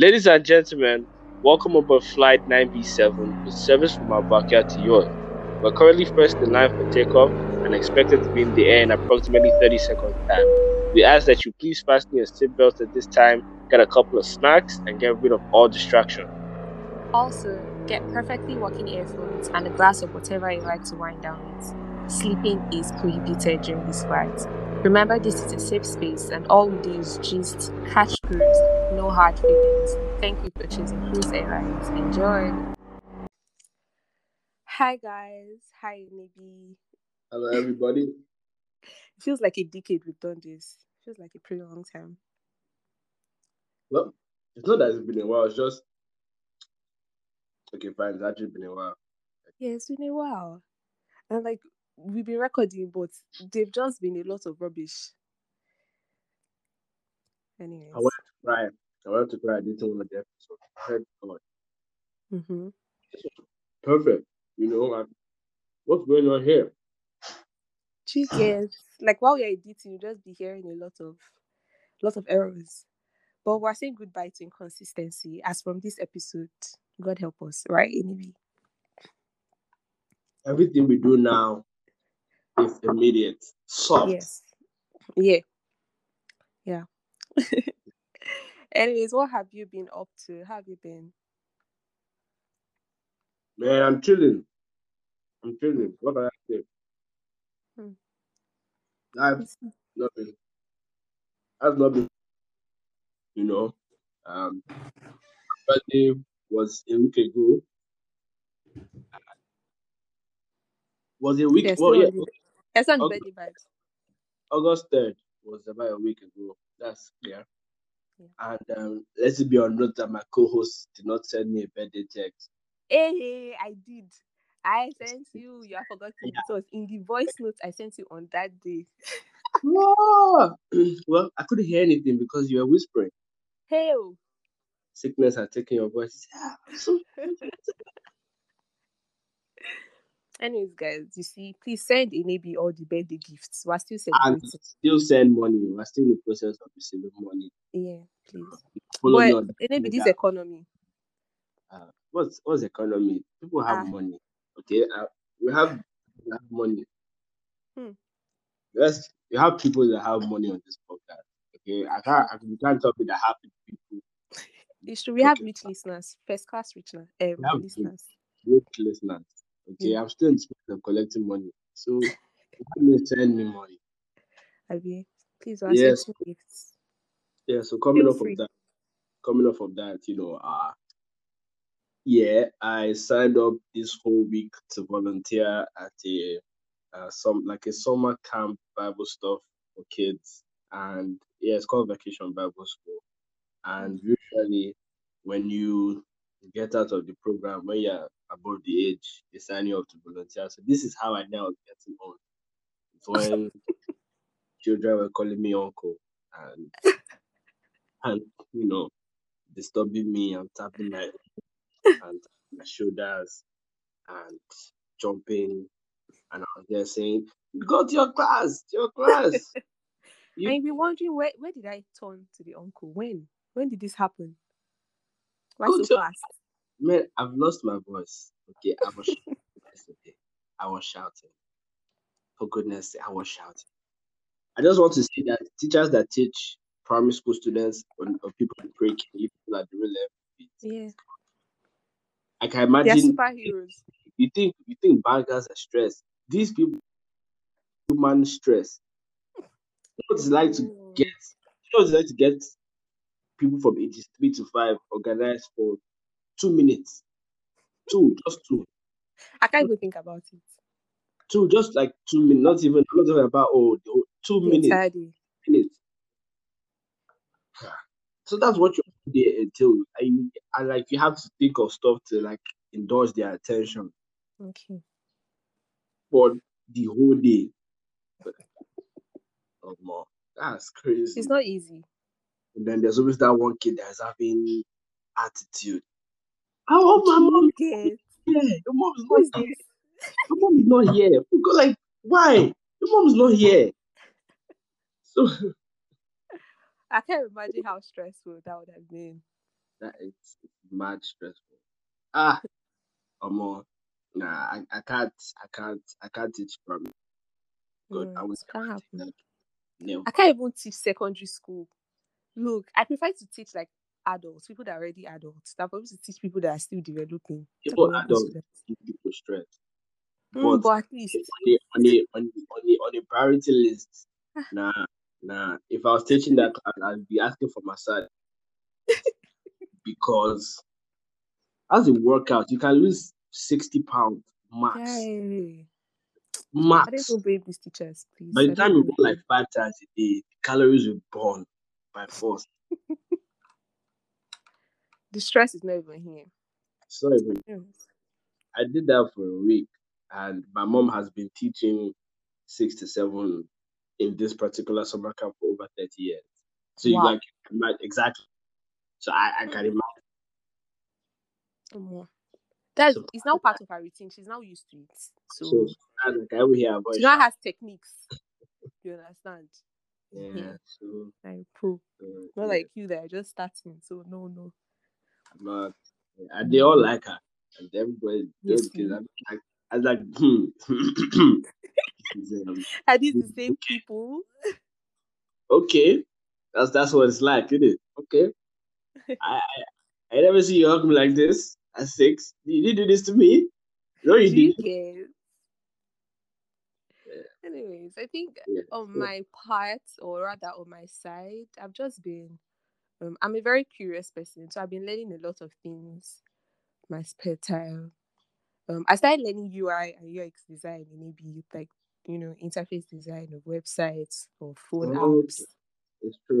Ladies and gentlemen, welcome aboard Flight 9B7 with service from our backyard to yours. We're currently first in line for takeoff and expected to be in the air in approximately 30 seconds time. We ask that you please fasten your seatbelts at this time, get a couple of snacks, and get rid of all distraction. Also, get perfectly working earphones and a glass of whatever you like to wind down with. Sleeping is prohibited during this flight. Remember, this is a safe space, and all we do is gist, catch cruise, no hard feelings. Thank you for choosing Cruise Airlines. Enjoy. Hi guys. Hi Nibi. Hello, everybody. It feels like a decade we've done this. It feels like a pretty long time. Well, it's not that it's been a while, it's just. Okay, fine, it's actually been a while. Yeah, it's been a while. And like we've been recording, but they've just been a lot of rubbish. Anyways. I went to cry. I went to cry. I didn't want the episode. God. Mm-hmm. Perfect. You know, what's going on here? Chickens. like while you're editing, you just be hearing a lot of lot of errors. But we're saying goodbye to inconsistency as from this episode. God help us, right? Anyway. Everything we do now is immediate, soft. Yes. Yeah. Yeah. Anyways, what have you been up to? How have you been? Man, I'm chilling. I'm chilling. What can I say? Hmm. I've It's- not been. I've not been. You know, um, birthday was a week ago. Was it a week? Yeah, well, still yeah, it's on the birthday vibes. August third was about a week ago. That's clear. Yeah. And um, let's be on note that my co-host did not send me a birthday text. Hey, I did. I sent you. You have forgotten. It was in the voice note I sent you on that day. Ah! well, I couldn't hear anything because you were whispering. Hey, oh. Sickness had taken your voice. Ah, so- Anyways, guys, you see, please send Enebi all the birthday gifts. We're still sending. and still send money. We're still in the process of receiving money. Yeah, please. Follow on Enebi, this economy. uh, what's what's economy? People have Ah. money. Okay, uh, we have, we have money. Hmm. Yes, you have people that have money on this podcast. Okay, I can't. I, you can't talk with the happy people, It's true. We have rich listeners, first class rich um, listeners. great listeners. Okay, Yeah. I'm still in space of collecting money, so you send me money. Abi, please, we're Yes. gifts. Yeah, so coming Feel off free. of that, coming off of that, you know, uh yeah, I signed up this whole week to volunteer at a uh, some like a summer camp Bible stuff for kids, and yeah, it's called Vacation Bible School. And usually, when you get out of the program, when you're above the age, they sign you up to volunteer. So this is how I now getting old. It's when children were calling me uncle, and and you know disturbing me and tapping my and my shoulders and jumping and I was there saying, Go to your class, to your class. You- And you'll be wondering where where did I turn to the uncle? When? When did this happen? Why so fast? Man, I've lost my voice. Okay, I was shouting yesterday. I was shouting. For goodness sake, I was shouting. I just want to say that teachers that teach primary school students or, or people in pre K, people at the real level, Yeah. I can They're imagine superheroes. you think you think bankers are stressed. These people human stress. You know what it's like to Oh. get you know what it's like to get people from ages three to five organized for two minutes. Two, just two. I can't even think about it. Two, just like two minutes, not even not talking about oh two minutes. entire day. minutes. So that's what your day until And, and like you have to think of stuff to like indulge their attention Okay. for the whole day. Oh more. That's crazy. It's not easy. And then there's always that one kid that's having attitude. I want my mom here. Your mom is not here. Your mom is not here. Go like, why? Your mom is not here. So I can't imagine how stressful that would have been. that it's mad stressful. Ah, more. Nah, I, I can't, I can't, I can't teach primary. God, I Mm, would it can't never teach happen. that. Never. I can't even teach secondary school. Look, I prefer to teach like adults, people that are already adults. For me to teach people that are still developing. Even adults give people stress. Mm, But but at least on a on a on a, on a, a priority list, nah, nah. If I was teaching that class, I'd be asking for massage because as a workout, you can lose sixty pounds max, I max. don't even blame these teachers, please. By the time you go like five times a day, calories will burn by force. The stress is not even here. Sorry, even I did that for a week, and my mom has been teaching six to seven in this particular summer camp for over thirty years. So you like exactly. So I, I can imagine. Oh, Omo. That's So, it's now part of her routine. She's now used to it. So, so like I will hear voice. she now has techniques. You understand? Yeah. So, Like pro. uh, Not yeah, like you that are just starting. So no, no. I'm not. And they all like her, and everybody those kids. I'm like, I was like, hmm. Um, Are these the same people? okay, that's that's what it's like, isn't it? Okay. I, I I never see you hug me like this at six. Did You do this to me. No, you you did. Yeah. Anyways, I think Yeah. on so- my part, or rather on my side, I've just been. Um, I'm a very curious person, so I've been learning a lot of things. My spare time. Um, I started learning UI and UX design maybe like you know interface design of websites or phone Oh, apps. It's true.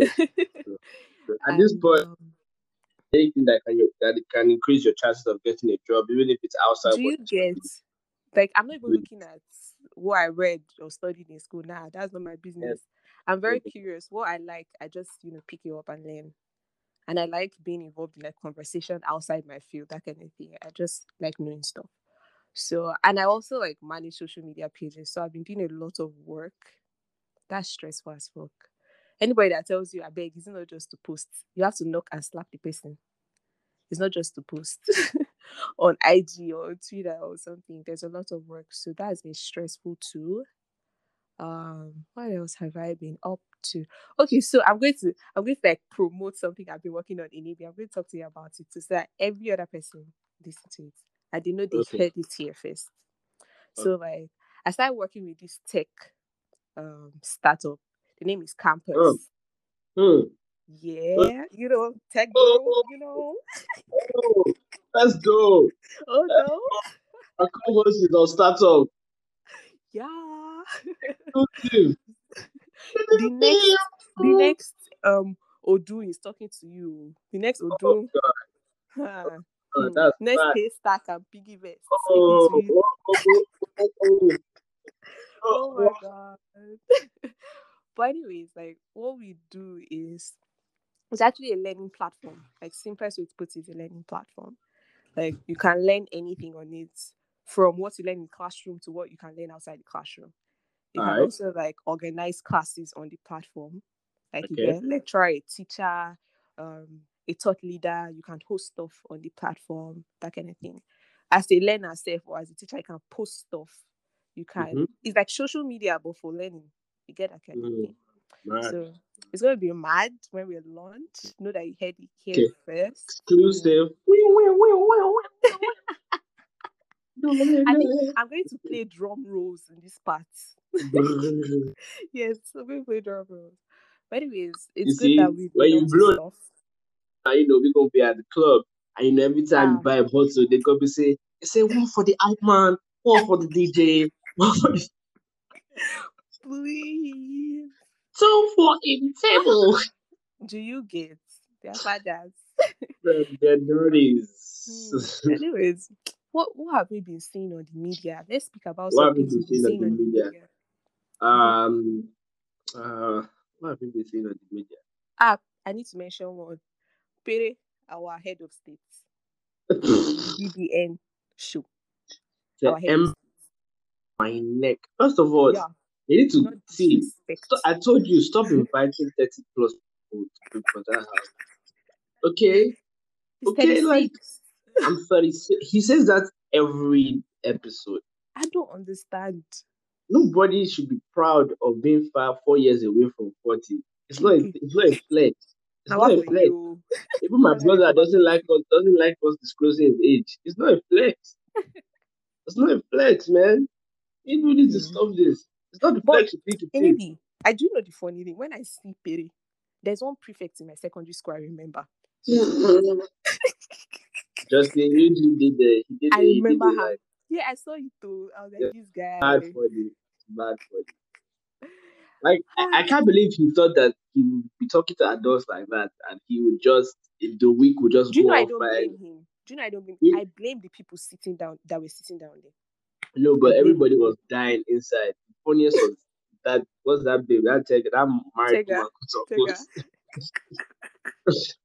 true. At this point, um, anything that can that can increase your chances of getting a job, even if it's outside. do you get like I'm not even looking at what I read or studied in school. Nah, that's not my business. I'm very curious. What I like, I just you know pick it up and learn. And I like being involved in like conversation outside my field, that kind of thing. I just like knowing stuff. So and I also like manage social media pages. So I've been doing a lot of work. That's stressful as fuck. Anybody that tells you I beg, it's not just to post. You have to knock and slap the person. It's not just to post on IG or Twitter or something. There's a lot of work. So that has been stressful too. Um, what else have I been up to? Okay, so I'm going to I'm going to like promote something I've been working on in Maybe I'm going to talk to you about it so that every other person listen to it. I didn't know they Okay. heard it here first. So like I started working with this tech um startup. The name is Campus. Oh. Hmm. Yeah, you know, tech Oh. bro, you know. Oh, let's go. Oh no. Our co-host is on startup. Yeah. The next the next um Odu is talking to you. The next Oh, Odu. God. huh, Oh, hmm, that's next bad. Paystack and PiggyVest Oh, oh, oh, oh, oh, oh. Oh my god. but anyways, like what we do is it's actually a learning platform. Like simplest way to put it is a learning platform. Like you can learn anything on it from what you learn in classroom to what you can learn outside the classroom. You can Alright. also like organize classes on the platform. Like if Okay. you're a lecturer, a teacher, um, a thought leader, you can host stuff on the platform, that kind of thing. As a learner self or as a teacher, you can post stuff. You can Mhm. it's like social media but for learning. You get that kind of Mm. thing. Right. So it's gonna be mad when we launch. Know that you heard it here Okay. first. Exclusive. I think I'm going to play drum rolls in this part. yes, I'm going to play drum rolls. But anyways, it's good see, that we've when you blow- stuff. And, you know, we're gonna be at the club, and you know, every time you buy a bottle, they're gonna be say, say one for the hype man, one for the DJ, one for the Please. Two for in table. Do you get their fathers? the, the dirties. Hmm. Anyways, what what have we been seeing on the media? Let's speak about What have we been seeing on the media? media. um, uh, what have we been seeing on the media? Ah, I need to mention one. Pere, our head of state, BBN show. The M my neck. First of all, Yeah, you need to not see. So I told you, stop inviting 30 plus people to people that house. Okay? He's Okay, like I'm 36. He says that every episode. I don't understand. Nobody should be proud of being five, four years away from 40. It's not a, it's not a flex. It's Now not a flex. you? Even my brother doesn't like us doesn't like us disclosing his age. It's not a flex. it's not a flex, man. People need to Mm. stop this. It's not the But you think it is. Anyway, I do know the funny thing. When I see Pere, there's one prefect in my secondary school I remember. Justin, you did did the he did I the, he did remember the, her. like, Yeah, I saw it too. I was like, Yeah. this guy. bad for the bad for the like I, I can't believe he thought that he would be talking to adults like that and he would just the week would just Do you go know I don't by blame him? Do you know I don't blame I blame the people sitting down that were sitting down there. no, but everybody was dying inside. Funniest was that what's that babe? That tag that married Tega, woman was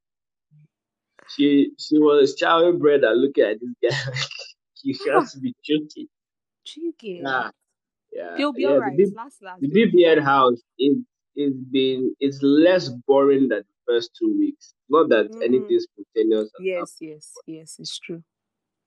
she she was chowing bread and looking at this guy he has to be joking. Chicken. Yeah. Yeah. They'll be yeah, alright. The, Last last. the BBN house is is been it's less boring than the first two weeks. Not that mm-hmm. anything spontaneous. Yes, yes, yes, it's true.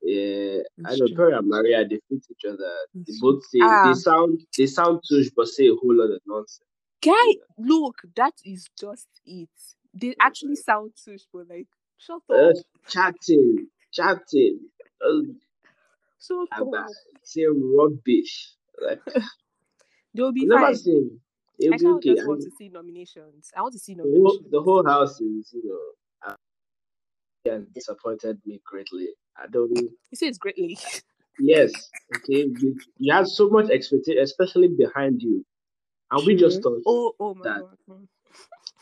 Yeah, I It's know true. Pere and Maria they fit each other. They both say Ah. they sound they sound tush but say a whole lot of nonsense. Guy, look, that is just it. They actually sound tush, but like, shut Uh, up. chatting, chatting, uh, Shut about say rubbish. Like They'll be I've never fine. seen. I It'll okay. just I want mean, to see nominations. I want to see the whole nominations. the whole house is you know uh, yeah, disappointed me greatly. You say it's greatly. Yes, okay. You, you had so much expectation, especially behind you, and we just thought Oh, oh my that. god. Mm.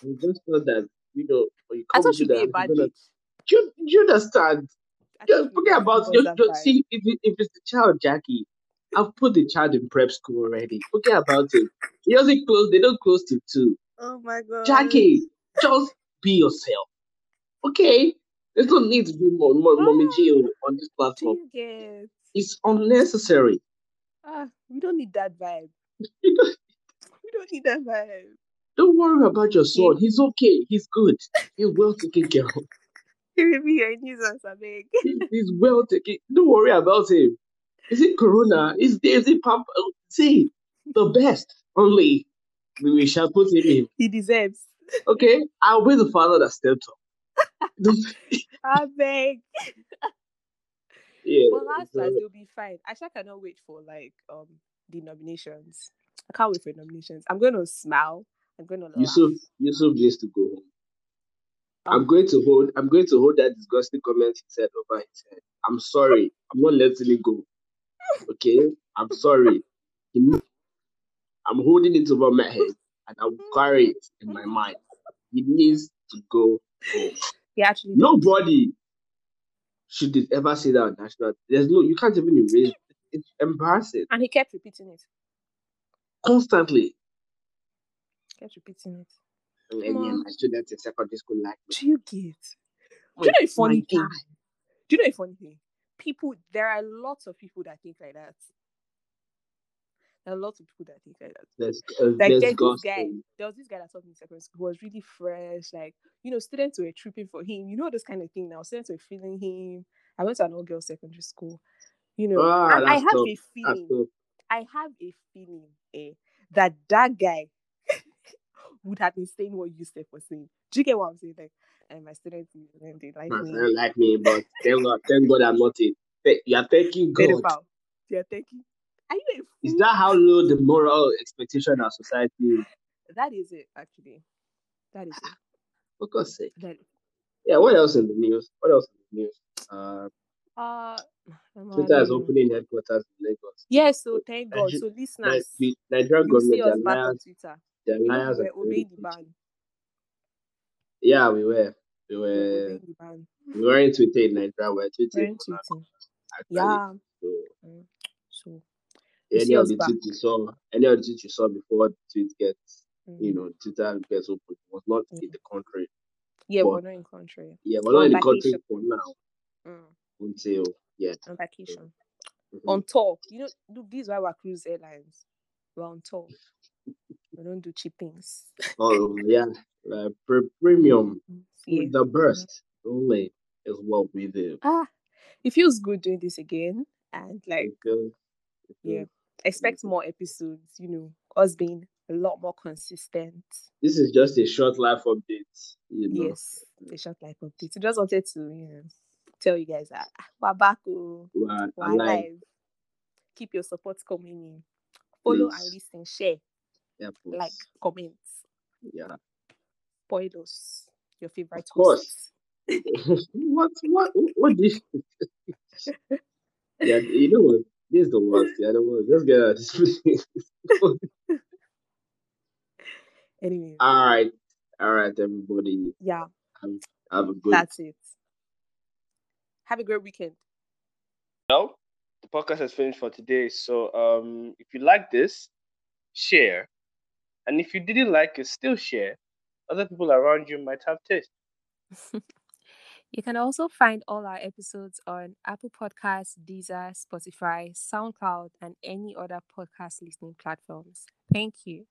we just thought that you know you I thought she'd be a bad gonna, you, you understand? Just forget about you. you see if it, if it's the child Jackie, I've put the child in prep school already. Forget about it. He doesn't close. They don't close till two. Oh my god. Jackie, just be yourself. Okay. There's no need to be more, more mommy G on this platform. It's unnecessary. Ah, we don't need that vibe. We don't need that vibe. don't worry about your son. He's okay. He's good. He's well taken care of. He will be here, Jesus, I beg. He- He's well taken. Don't worry about him. Is it Corona? Is there? Is it Pamp? See, the best only. We we shall put him in. He deserves. Okay, I'll be the father that stepped up. I beg. yeah. But last they'll be fine. Actually, I cannot wait for like um the nominations. I can't wait for nominations. I'm going to smile. I'm going to laugh. Yusuf, Yusuf needs to go home. I'm Um, going to hold. I'm going to hold that disgusting comment he said over his head. I'm sorry. I'm not letting it go. Okay. I'm sorry. I'm holding it over my head, and I'll carry it in my mind. It needs to go home. He actually Nobody should ever say that on national. There's no. You can't even erase. It's embarrassing. and he kept repeating it. Constantly. Kept repeating it. And then, yeah, my students in secondary school like me. Do you get? Oh, Do you know a funny thing? Do you know a funny thing? People, there are lots of people that think like that. There are lots of people that think like that. That's, uh, Like there's this guy, there was this guy that taught me in secondary school who was really fresh. Like, you know, students were tripping for him. You know this kind of thing now. Students were feeling him. I went to an all girls secondary school. You know, Ah, and I have tough. a feeling. I have a feeling eh, that that guy would have been saying what you said for saying. Do you get what I'm saying? Like, and my students, when they like me, friend like me, but thank God, thank God I'm not it. You are thanking God. pedophile. They're thinking, are you a fool? Is that how low the moral expectation of society is? That is it, actually. That is it. For God's sake. That Yeah, what else in the news? What else in the news? Uh, uh, um, Twitter is opening headquarters in Lagos. Yes, so thank God. So listeners, the Nigerian government, back on. Twitter. They're You know, liars. we were obeying the ban. Yeah, we were. We We were were. obeying the ban. We weren't tweeting in Nigeria. We were We're tweeting in on our- tweeting. actually. Yeah. So see any of the back. tweets you saw, any of the tweets you saw before the tweet gets, Mm. you know, Twitter gets open was not in the country. Yeah, but- we're not in country. Yeah, we're On not in the country for now Mm. until yeah. On vacation. Mhm. On tour. You know, look, this is why we're cruise airlines. We're on tour. we don't do cheap things. Oh yeah, uh, pre- premium, Yeah. the burst only. is what we do. Ah, it feels good doing this again, and like It feels, it yeah, expect more episodes. You know, us being a lot more consistent. This is just a short life update. You know. Yes, the short life update. I just wanted to you know tell you guys that ah, we're back. Oh, We are we're alive. alive. Keep your support coming in. Follow and listen, share, Yeah, like, comment. yeah. Spoil us. Your favorite Of course. hosts. what what what this Yeah, you know what? This is the worst. Yeah, the worst. Just get out of this place. Anyways, All right. All right, everybody. yeah, Have a good that's it. Have a great weekend. Well, the podcast has finished for today. So um, if you like this, share. And if you didn't like it, still share. Other people around you might have taste. You can also find all our episodes on Apple Podcasts, Deezer, Spotify, SoundCloud, and any other podcast listening platforms. Thank you.